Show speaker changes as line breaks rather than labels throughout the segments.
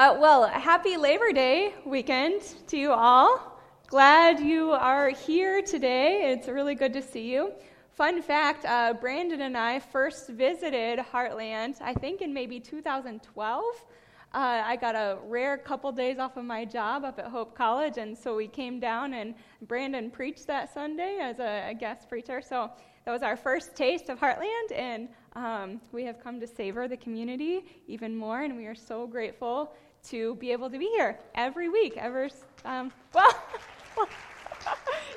Uh, well, happy Labor Day weekend to you all. Glad you are here today. It's really good to see you. Fun fact uh, Brandon and I first visited Heartland, I think in maybe 2012. Uh, I got a rare couple days off of my job up at Hope College, and so we came down, and Brandon preached that Sunday as a, a guest preacher. So that was our first taste of Heartland, and um, we have come to savor the community even more, and we are so grateful to be able to be here every week. Ever, um, well,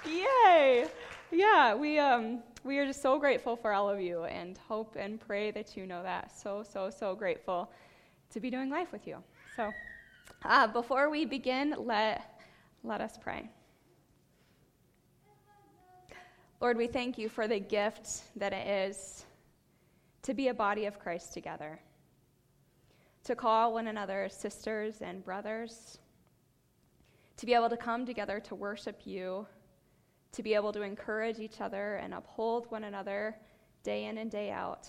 yay! Yeah, we um, we are just so grateful for all of you, and hope and pray that you know that. So so so grateful to be doing life with you. So, uh, before we begin, let let us pray. Lord, we thank you for the gift that it is to be a body of Christ together, to call one another sisters and brothers, to be able to come together to worship you, to be able to encourage each other and uphold one another day in and day out.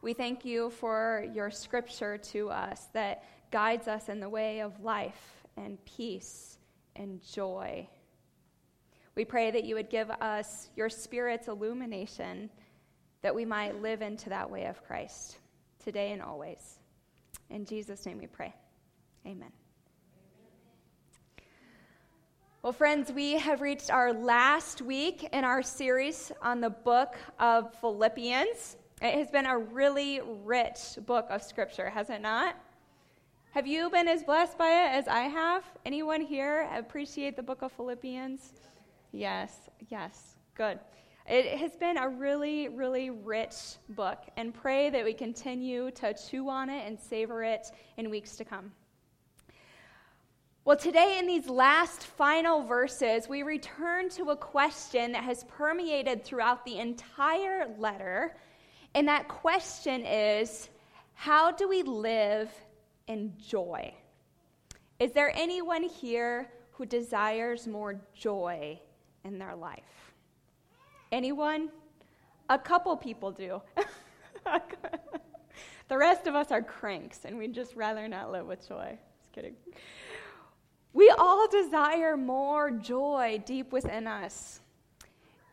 We thank you for your scripture to us that guides us in the way of life and peace and joy. We pray that you would give us your Spirit's illumination that we might live into that way of Christ today and always. In Jesus' name we pray. Amen. Well, friends, we have reached our last week in our series on the book of Philippians. It has been a really rich book of Scripture, has it not? Have you been as blessed by it as I have? Anyone here appreciate the book of Philippians? Yes, yes, good. It has been a really, really rich book, and pray that we continue to chew on it and savor it in weeks to come. Well, today, in these last final verses, we return to a question that has permeated throughout the entire letter. And that question is how do we live in joy? Is there anyone here who desires more joy in their life. Anyone? A couple people do. the rest of us are cranks, and we'd just rather not live with joy. Just kidding. We all desire more joy deep within us.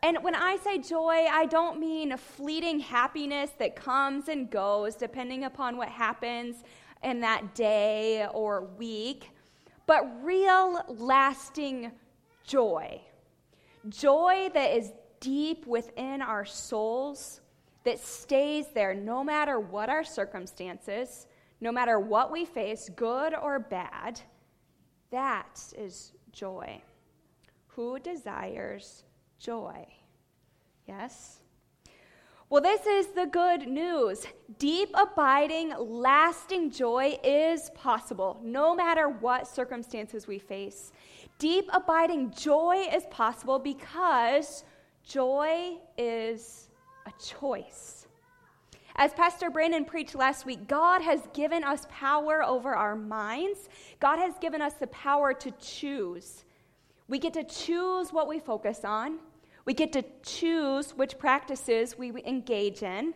And when I say joy, I don't mean a fleeting happiness that comes and goes depending upon what happens in that day or week, but real lasting joy. Joy that is deep within our souls, that stays there no matter what our circumstances, no matter what we face, good or bad. That is joy. Who desires joy? Yes? Well, this is the good news. Deep, abiding, lasting joy is possible, no matter what circumstances we face. Deep, abiding joy is possible because joy is a choice. As Pastor Brandon preached last week, God has given us power over our minds. God has given us the power to choose. We get to choose what we focus on. We get to choose which practices we engage in.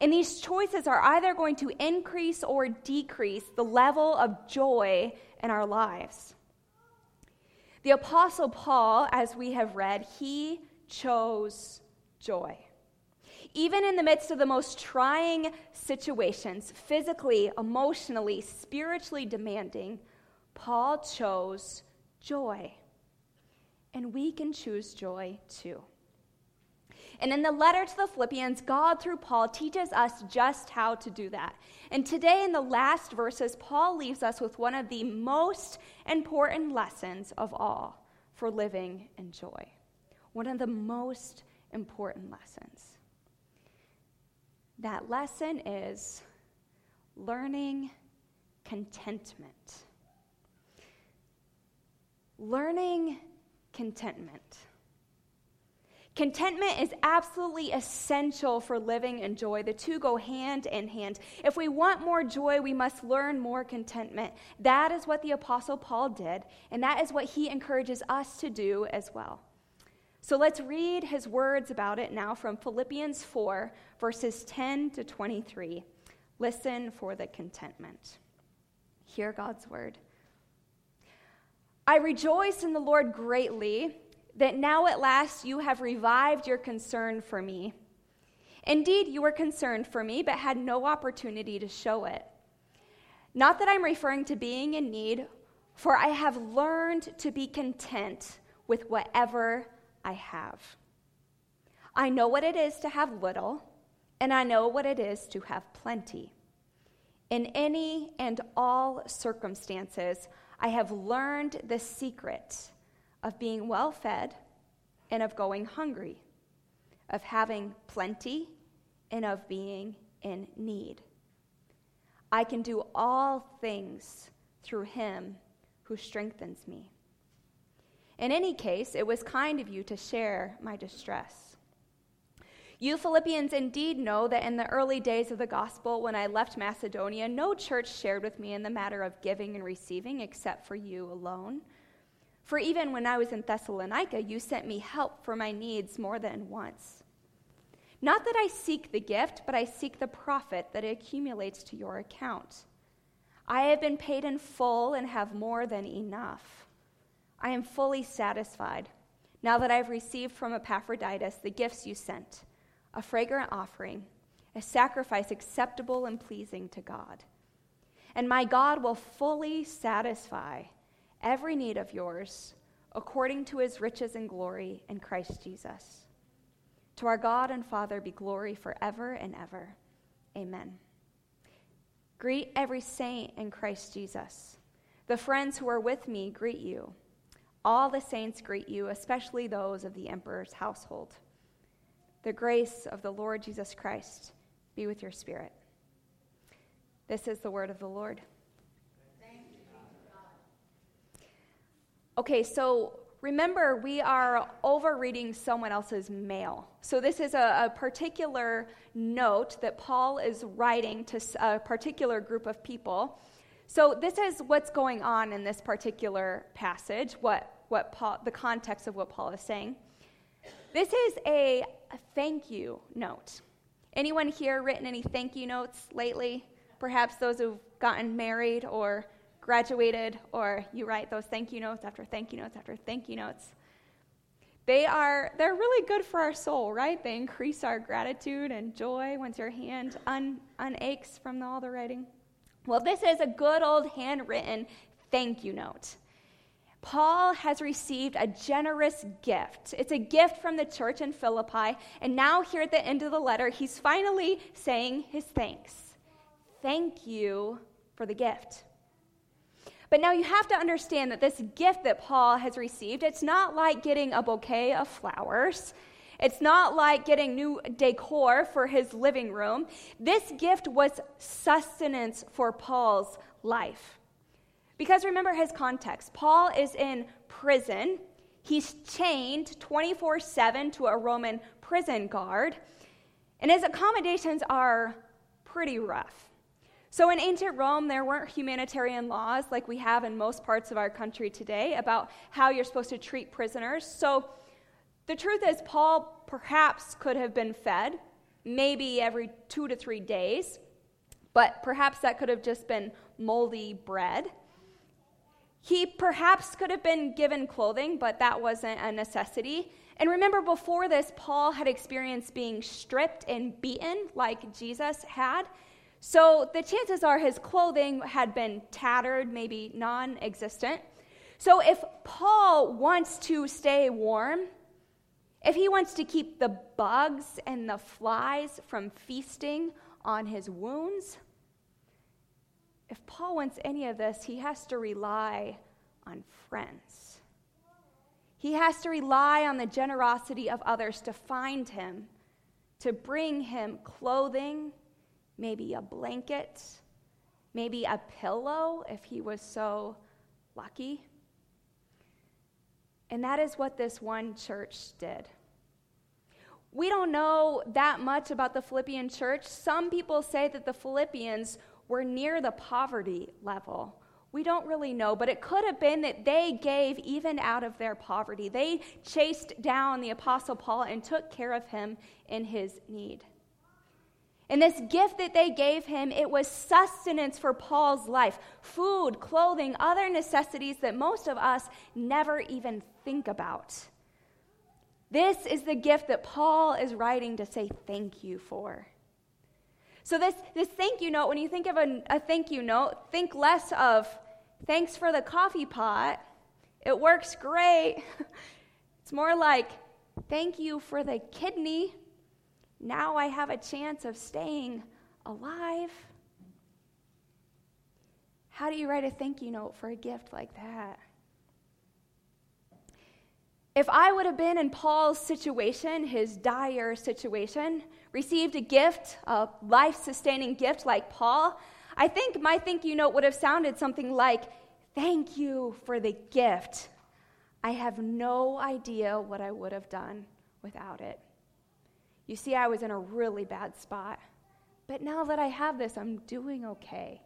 And these choices are either going to increase or decrease the level of joy in our lives. The Apostle Paul, as we have read, he chose joy. Even in the midst of the most trying situations, physically, emotionally, spiritually demanding, Paul chose joy. And we can choose joy too. And in the letter to the Philippians, God, through Paul, teaches us just how to do that. And today, in the last verses, Paul leaves us with one of the most important lessons of all for living in joy. One of the most important lessons. That lesson is learning contentment. Learning contentment. Contentment is absolutely essential for living in joy. The two go hand in hand. If we want more joy, we must learn more contentment. That is what the Apostle Paul did, and that is what he encourages us to do as well. So let's read his words about it now from Philippians 4, verses 10 to 23. Listen for the contentment. Hear God's word. I rejoice in the Lord greatly that now at last you have revived your concern for me. Indeed, you were concerned for me, but had no opportunity to show it. Not that I'm referring to being in need, for I have learned to be content with whatever I have. I know what it is to have little, and I know what it is to have plenty. In any and all circumstances, I have learned the secret of being well fed and of going hungry, of having plenty and of being in need. I can do all things through him who strengthens me. In any case, it was kind of you to share my distress. You Philippians indeed know that in the early days of the gospel, when I left Macedonia, no church shared with me in the matter of giving and receiving except for you alone. For even when I was in Thessalonica, you sent me help for my needs more than once. Not that I seek the gift, but I seek the profit that accumulates to your account. I have been paid in full and have more than enough. I am fully satisfied now that I've received from Epaphroditus the gifts you sent a fragrant offering, a sacrifice acceptable and pleasing to God. And my God will fully satisfy every need of yours according to his riches and glory in Christ Jesus. To our God and Father be glory forever and ever. Amen. Greet every saint in Christ Jesus. The friends who are with me greet you. All the saints greet you, especially those of the emperor's household. The grace of the Lord Jesus Christ be with your spirit. This is the word of the Lord. Okay, so remember, we are over reading someone else's mail. So, this is a, a, particular note that Paul is writing to a particular group of people. So, this is what's going on in this particular passage, what, what Paul, the context of what Paul is saying. This is a, a thank you note. Anyone here written any thank you notes lately? Perhaps those who've gotten married or graduated, or you write those thank you notes after thank you notes after thank you notes. They are they're really good for our soul, right? They increase our gratitude and joy once your hand un, unaches from all the writing. Well, this is a good old handwritten thank you note. Paul has received a generous gift. It's a gift from the church in Philippi. And now, here at the end of the letter, he's finally saying his thanks. Thank you for the gift. But now you have to understand that this gift that Paul has received, it's not like getting a bouquet of flowers. It's not like getting new decor for his living room. This gift was sustenance for Paul's life. Because remember his context Paul is in prison, he's chained 24 7 to a Roman prison guard, and his accommodations are pretty rough. So, in ancient Rome, there weren't humanitarian laws like we have in most parts of our country today about how you're supposed to treat prisoners. So, the truth is, Paul perhaps could have been fed maybe every two to three days, but perhaps that could have just been moldy bread. He perhaps could have been given clothing, but that wasn't a necessity. And remember, before this, Paul had experienced being stripped and beaten like Jesus had. So the chances are his clothing had been tattered, maybe non existent. So if Paul wants to stay warm, if he wants to keep the bugs and the flies from feasting on his wounds, if Paul wants any of this, he has to rely on friends. He has to rely on the generosity of others to find him, to bring him clothing, maybe a blanket, maybe a pillow if he was so lucky. And that is what this one church did. We don't know that much about the Philippian church. Some people say that the Philippians were near the poverty level. We don't really know, but it could have been that they gave even out of their poverty. They chased down the Apostle Paul and took care of him in his need. And this gift that they gave him, it was sustenance for Paul's life food, clothing, other necessities that most of us never even think about. This is the gift that Paul is writing to say thank you for. So, this, this thank you note, when you think of a, a thank you note, think less of thanks for the coffee pot. It works great. It's more like thank you for the kidney. Now I have a chance of staying alive. How do you write a thank you note for a gift like that? If I would have been in Paul's situation, his dire situation, received a gift, a life sustaining gift like Paul, I think my thank you note would have sounded something like, Thank you for the gift. I have no idea what I would have done without it. You see, I was in a really bad spot. But now that I have this, I'm doing okay.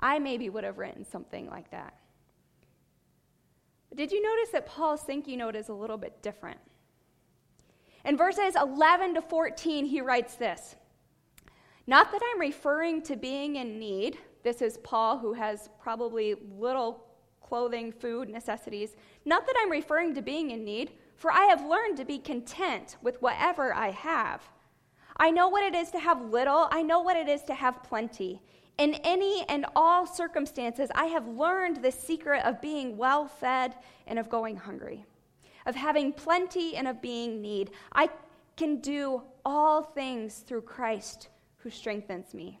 I maybe would have written something like that. Did you notice that Paul's thank you note is a little bit different? In verses 11 to 14, he writes this Not that I'm referring to being in need. This is Paul, who has probably little clothing, food, necessities. Not that I'm referring to being in need, for I have learned to be content with whatever I have. I know what it is to have little, I know what it is to have plenty. In any and all circumstances, I have learned the secret of being well fed and of going hungry, of having plenty and of being need. I can do all things through Christ who strengthens me.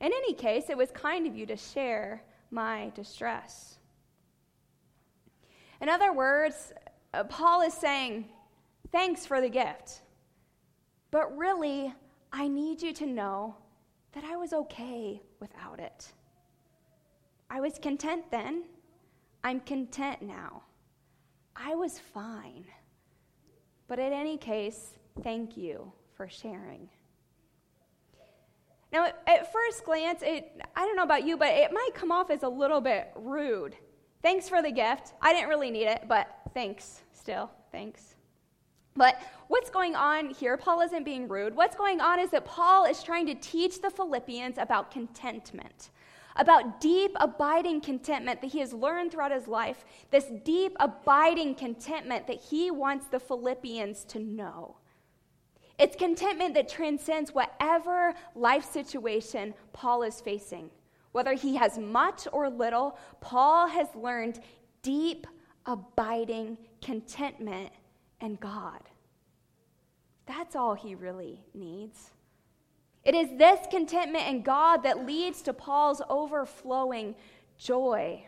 In any case, it was kind of you to share my distress. In other words, uh, Paul is saying, Thanks for the gift. But really, I need you to know that I was okay without it. I was content then. I'm content now. I was fine. But in any case, thank you for sharing. Now, at first glance, it, I don't know about you, but it might come off as a little bit rude. Thanks for the gift. I didn't really need it, but thanks still. Thanks. But what's going on here? Paul isn't being rude. What's going on is that Paul is trying to teach the Philippians about contentment, about deep, abiding contentment that he has learned throughout his life, this deep, abiding contentment that he wants the Philippians to know. It's contentment that transcends whatever life situation Paul is facing. Whether he has much or little, Paul has learned deep, abiding contentment in God. That's all he really needs. It is this contentment in God that leads to Paul's overflowing joy.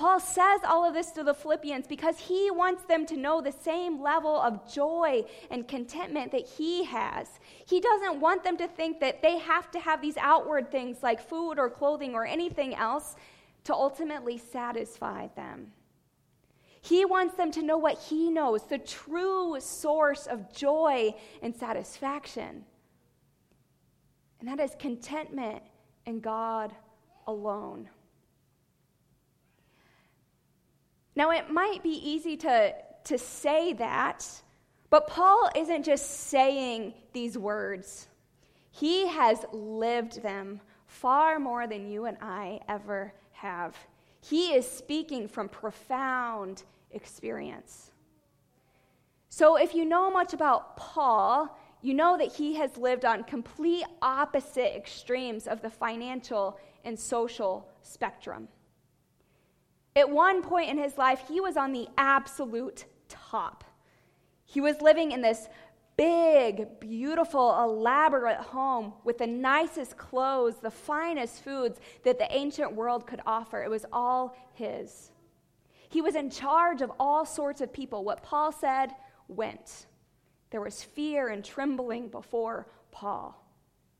Paul says all of this to the Philippians because he wants them to know the same level of joy and contentment that he has. He doesn't want them to think that they have to have these outward things like food or clothing or anything else to ultimately satisfy them. He wants them to know what he knows, the true source of joy and satisfaction. And that is contentment in God alone. Now, it might be easy to, to say that, but Paul isn't just saying these words, he has lived them far more than you and I ever have. He is speaking from profound experience. So, if you know much about Paul, you know that he has lived on complete opposite extremes of the financial and social spectrum. At one point in his life, he was on the absolute top. He was living in this big, beautiful, elaborate home with the nicest clothes, the finest foods that the ancient world could offer. It was all his. He was in charge of all sorts of people. What Paul said went. There was fear and trembling before Paul.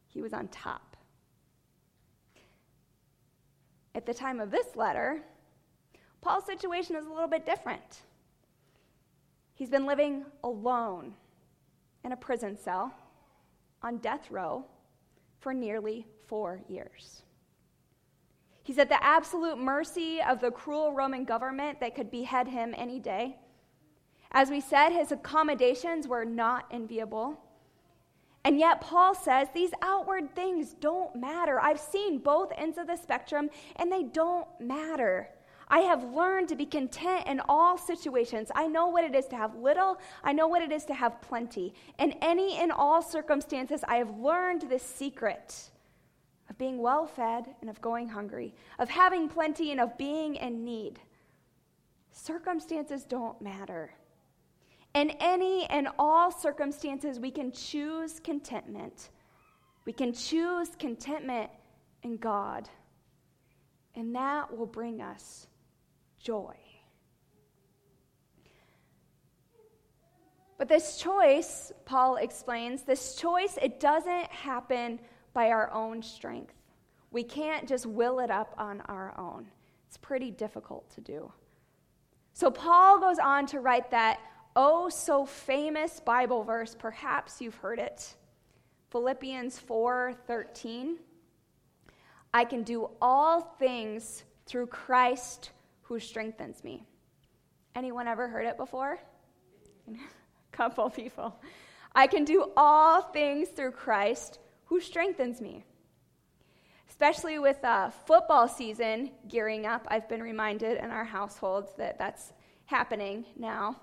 He was on top. At the time of this letter, Paul's situation is a little bit different. He's been living alone in a prison cell on death row for nearly four years. He's at the absolute mercy of the cruel Roman government that could behead him any day. As we said, his accommodations were not enviable. And yet, Paul says these outward things don't matter. I've seen both ends of the spectrum, and they don't matter. I have learned to be content in all situations. I know what it is to have little, I know what it is to have plenty. In any and all circumstances, I have learned this secret of being well fed and of going hungry, of having plenty and of being in need. Circumstances don't matter. In any and all circumstances, we can choose contentment. We can choose contentment in God. And that will bring us joy. But this choice, Paul explains, this choice, it doesn't happen by our own strength. We can't just will it up on our own. It's pretty difficult to do. So Paul goes on to write that oh so famous Bible verse, perhaps you've heard it. Philippians 4:13. I can do all things through Christ who strengthens me. Anyone ever heard it before? A couple people. I can do all things through Christ who strengthens me. Especially with uh, football season gearing up, I've been reminded in our households that that's happening now.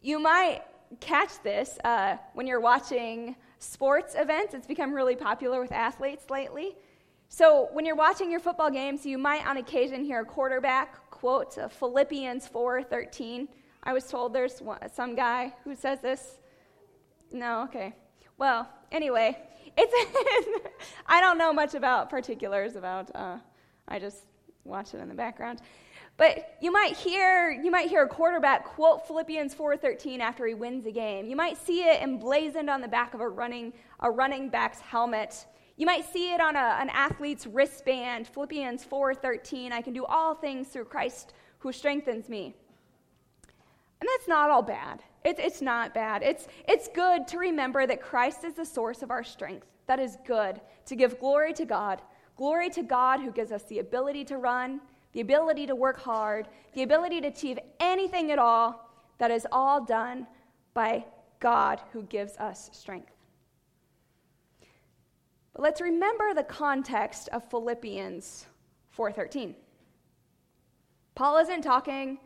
You might catch this uh, when you're watching sports events. It's become really popular with athletes lately. So, when you're watching your football games, you might on occasion hear a quarterback quote Philippians 4:13. I was told there's some guy who says this. No, okay. Well, anyway, it's I don't know much about particulars about. Uh, I just watch it in the background. But you might hear you might hear a quarterback quote Philippians 4:13 after he wins a game. You might see it emblazoned on the back of a running a running back's helmet. You might see it on a, an athlete's wristband, Philippians 4:13, I can do all things through Christ who strengthens me. And that's not all bad. It's, it's not bad. It's, it's good to remember that Christ is the source of our strength. That is good to give glory to God. Glory to God who gives us the ability to run, the ability to work hard, the ability to achieve anything at all, that is all done by God who gives us strength. But let's remember the context of Philippians 4:13. Paul isn't talking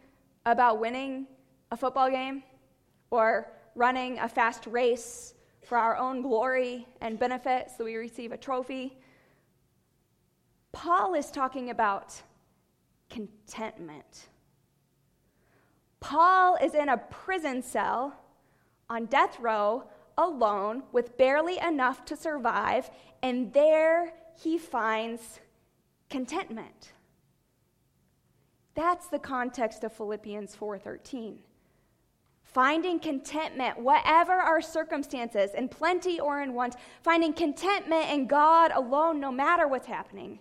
about winning a football game or running a fast race for our own glory and benefit so we receive a trophy. Paul is talking about contentment. Paul is in a prison cell on death row alone with barely enough to survive, and there he finds contentment. That's the context of Philippians 4:13. Finding contentment, whatever our circumstances, in plenty or in want, finding contentment in God alone, no matter what's happening.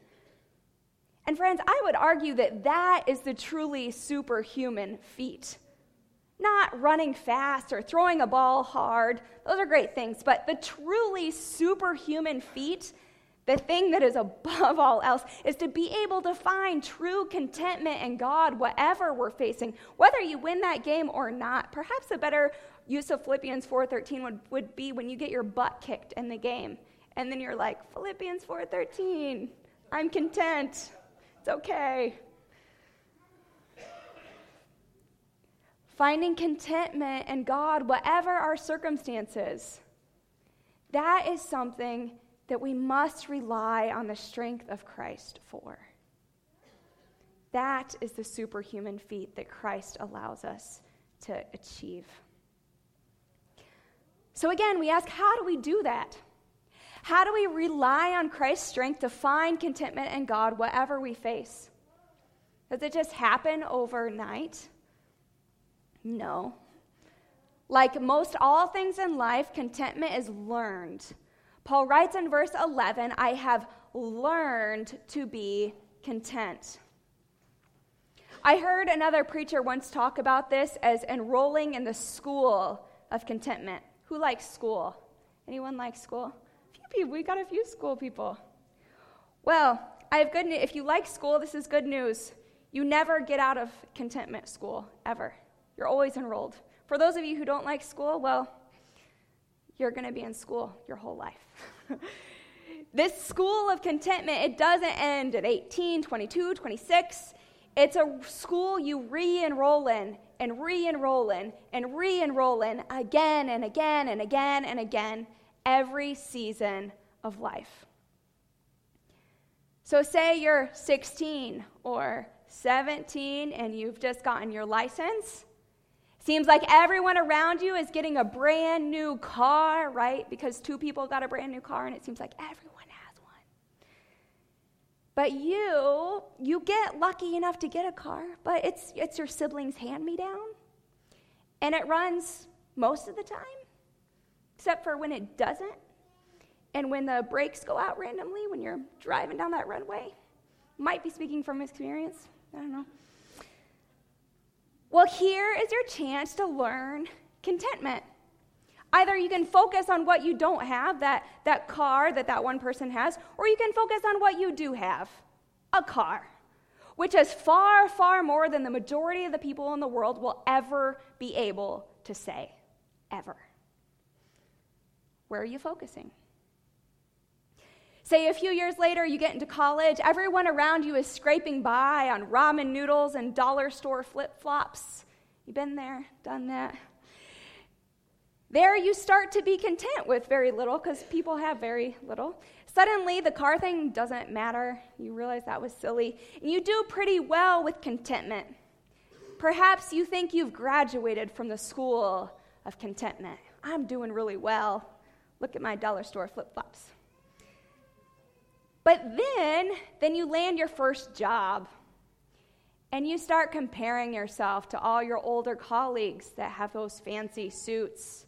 And friends, I would argue that that is the truly superhuman feat. Not running fast or throwing a ball hard, those are great things, but the truly superhuman feat, the thing that is above all else, is to be able to find true contentment in God, whatever we're facing, whether you win that game or not. Perhaps a better use of Philippians 4:13 would, would be when you get your butt kicked in the game, and then you're like, Philippians 4:13, I'm content. It's okay. Finding contentment in God, whatever our circumstances. That is something that we must rely on the strength of Christ for. That is the superhuman feat that Christ allows us to achieve. So, again, we ask how do we do that? How do we rely on Christ's strength to find contentment in God, whatever we face? Does it just happen overnight? No. Like most all things in life, contentment is learned. Paul writes in verse 11, I have learned to be content. I heard another preacher once talk about this as enrolling in the school of contentment. Who likes school? Anyone like school? A few people. We got a few school people. Well, I have good news. If you like school, this is good news. You never get out of contentment school, ever. You're always enrolled. For those of you who don't like school, well, you're going to be in school your whole life. this school of contentment, it doesn't end at 18, 22, 26. It's a school you re enroll in and re enroll in and re enroll in again and again and again and again every season of life. So, say you're 16 or 17 and you've just gotten your license. Seems like everyone around you is getting a brand new car, right? Because two people got a brand new car and it seems like everyone has one. But you, you get lucky enough to get a car, but it's, it's your sibling's hand me down. And it runs most of the time, except for when it doesn't. And when the brakes go out randomly when you're driving down that runway. Might be speaking from experience. I don't know. Well, here is your chance to learn contentment. Either you can focus on what you don't have, that, that car that that one person has, or you can focus on what you do have a car, which is far, far more than the majority of the people in the world will ever be able to say. Ever. Where are you focusing? Say a few years later, you get into college, everyone around you is scraping by on ramen noodles and dollar store flip flops. You've been there, done that. There, you start to be content with very little because people have very little. Suddenly, the car thing doesn't matter. You realize that was silly. And you do pretty well with contentment. Perhaps you think you've graduated from the school of contentment. I'm doing really well. Look at my dollar store flip flops. But then, then you land your first job and you start comparing yourself to all your older colleagues that have those fancy suits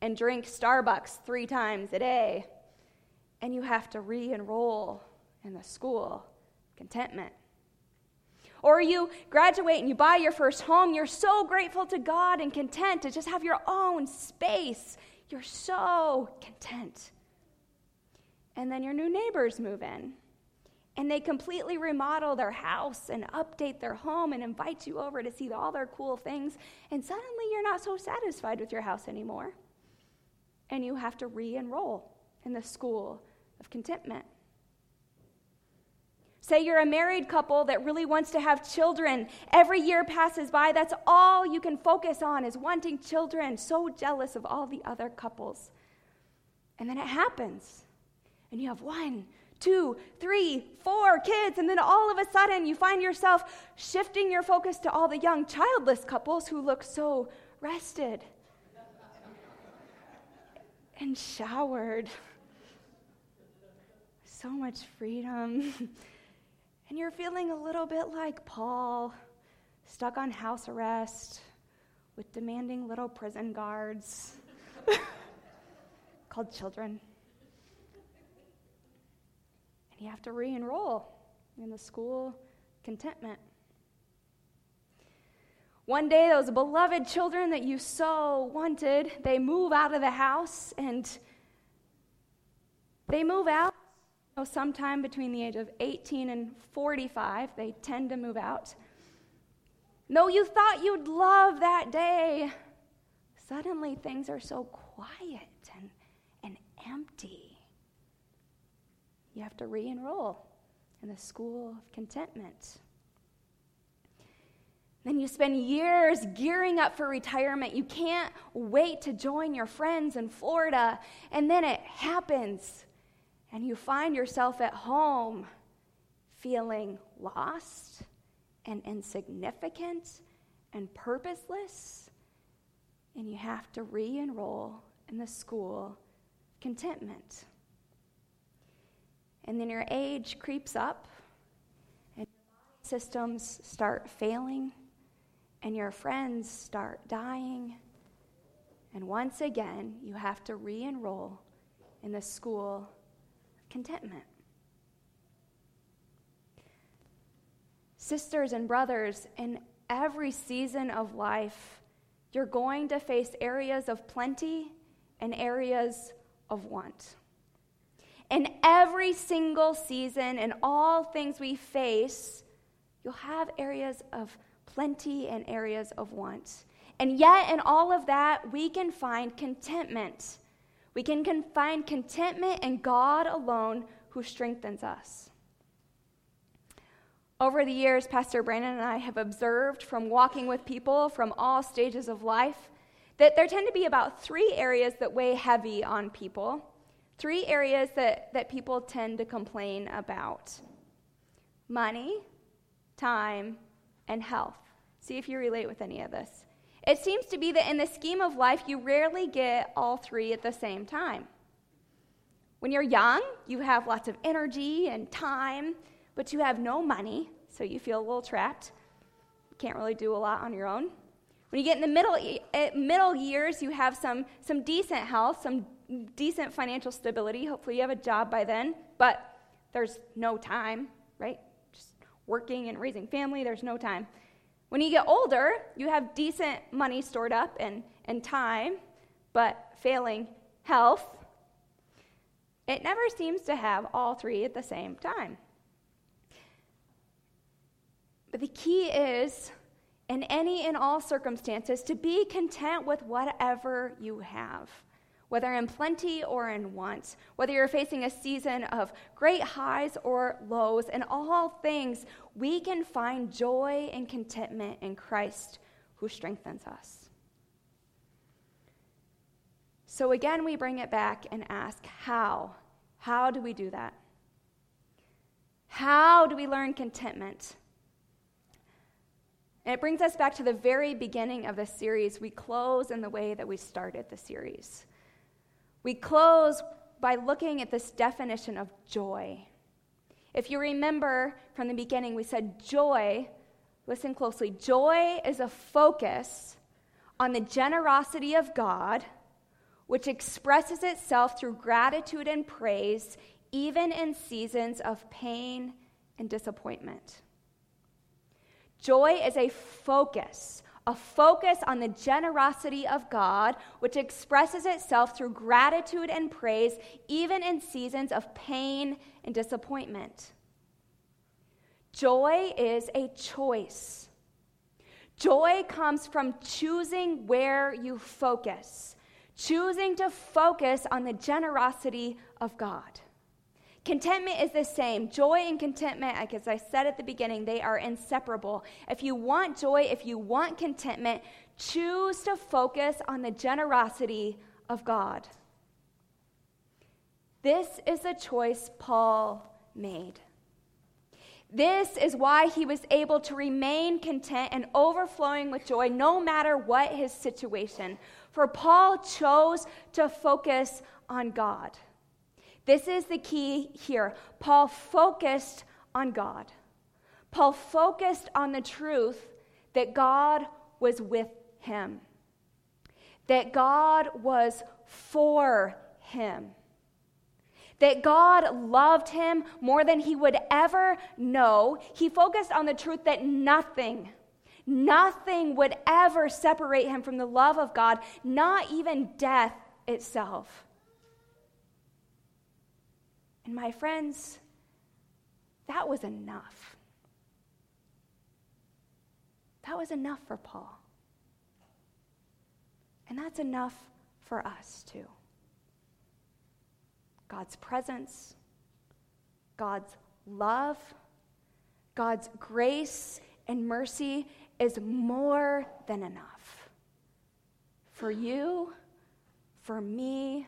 and drink Starbucks three times a day. And you have to re enroll in the school contentment. Or you graduate and you buy your first home. You're so grateful to God and content to just have your own space. You're so content. And then your new neighbors move in. And they completely remodel their house and update their home and invite you over to see all their cool things. And suddenly you're not so satisfied with your house anymore. And you have to re enroll in the school of contentment. Say you're a married couple that really wants to have children. Every year passes by. That's all you can focus on is wanting children. So jealous of all the other couples. And then it happens and you have one, two, three, four kids, and then all of a sudden you find yourself shifting your focus to all the young childless couples who look so rested and showered. So much freedom. And you're feeling a little bit like Paul, stuck on house arrest with demanding little prison guards called children you have to re enroll in the school contentment. One day, those beloved children that you so wanted, they move out of the house and they move out you know, sometime between the age of 18 and 45. They tend to move out. No, you thought you'd love that day, suddenly things are so quiet and, and empty you have to re enroll in the school of contentment. Then you spend years gearing up for retirement. You can't wait to join your friends in Florida. And then it happens, and you find yourself at home feeling lost and insignificant and purposeless. And you have to re enroll in the school contentment. And then your age creeps up, and systems start failing, and your friends start dying. And once again, you have to re enroll in the school of contentment. Sisters and brothers, in every season of life, you're going to face areas of plenty and areas of want. In every single season and all things we face, you'll have areas of plenty and areas of want. And yet, in all of that, we can find contentment. We can find contentment in God alone who strengthens us. Over the years, Pastor Brandon and I have observed from walking with people from all stages of life that there tend to be about three areas that weigh heavy on people, three areas that, that people tend to complain about money, time, and health. See if you relate with any of this. It seems to be that in the scheme of life, you rarely get all three at the same time. When you're young, you have lots of energy and time, but you have no money, so you feel a little trapped. You can't really do a lot on your own. When you get in the middle, eh, middle years, you have some, some decent health, some decent financial stability. Hopefully, you have a job by then, but there's no time, right? Just working and raising family, there's no time. When you get older, you have decent money stored up and, and time, but failing health. It never seems to have all three at the same time. But the key is, in any and all circumstances, to be content with whatever you have whether in plenty or in want, whether you're facing a season of great highs or lows, in all things, we can find joy and contentment in Christ who strengthens us. So again, we bring it back and ask how? How do we do that? How do we learn contentment? And it brings us back to the very beginning of the series. We close in the way that we started the series. We close by looking at this definition of joy. If you remember from the beginning, we said joy, listen closely, joy is a focus on the generosity of God, which expresses itself through gratitude and praise, even in seasons of pain and disappointment. Joy is a focus a focus on the generosity of God, which expresses itself through gratitude and praise, even in seasons of pain and disappointment. Joy is a choice. Joy comes from choosing where you focus, choosing to focus on the generosity of God. Contentment is the same. Joy and contentment, like as I said at the beginning, they are inseparable. If you want joy, if you want contentment, choose to focus on the generosity of God. This is the choice Paul made. This is why he was able to remain content and overflowing with joy no matter what his situation. For Paul chose to focus on God. This is the key here. Paul focused on God. Paul focused on the truth that God was with him, that God was for him, that God loved him more than he would ever know. He focused on the truth that nothing, nothing would ever separate him from the love of God, not even death itself. And my friends, that was enough. That was enough for Paul. And that's enough for us too. God's presence, God's love, God's grace and mercy is more than enough for you, for me,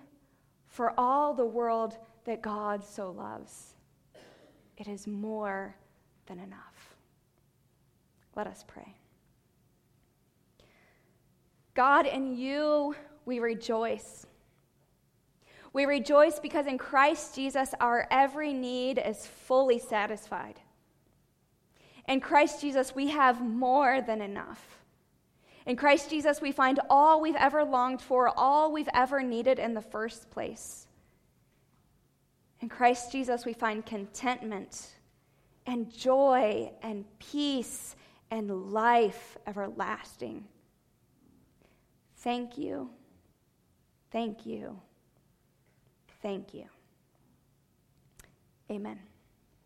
for all the world that God so loves. It is more than enough. Let us pray. God, in you we rejoice. We rejoice because in Christ Jesus our every need is fully satisfied. In Christ Jesus we have more than enough. In Christ Jesus we find all we've ever longed for, all we've ever needed in the first place. In Christ Jesus, we find contentment and joy and peace and life everlasting. Thank you. Thank you. Thank you. Amen.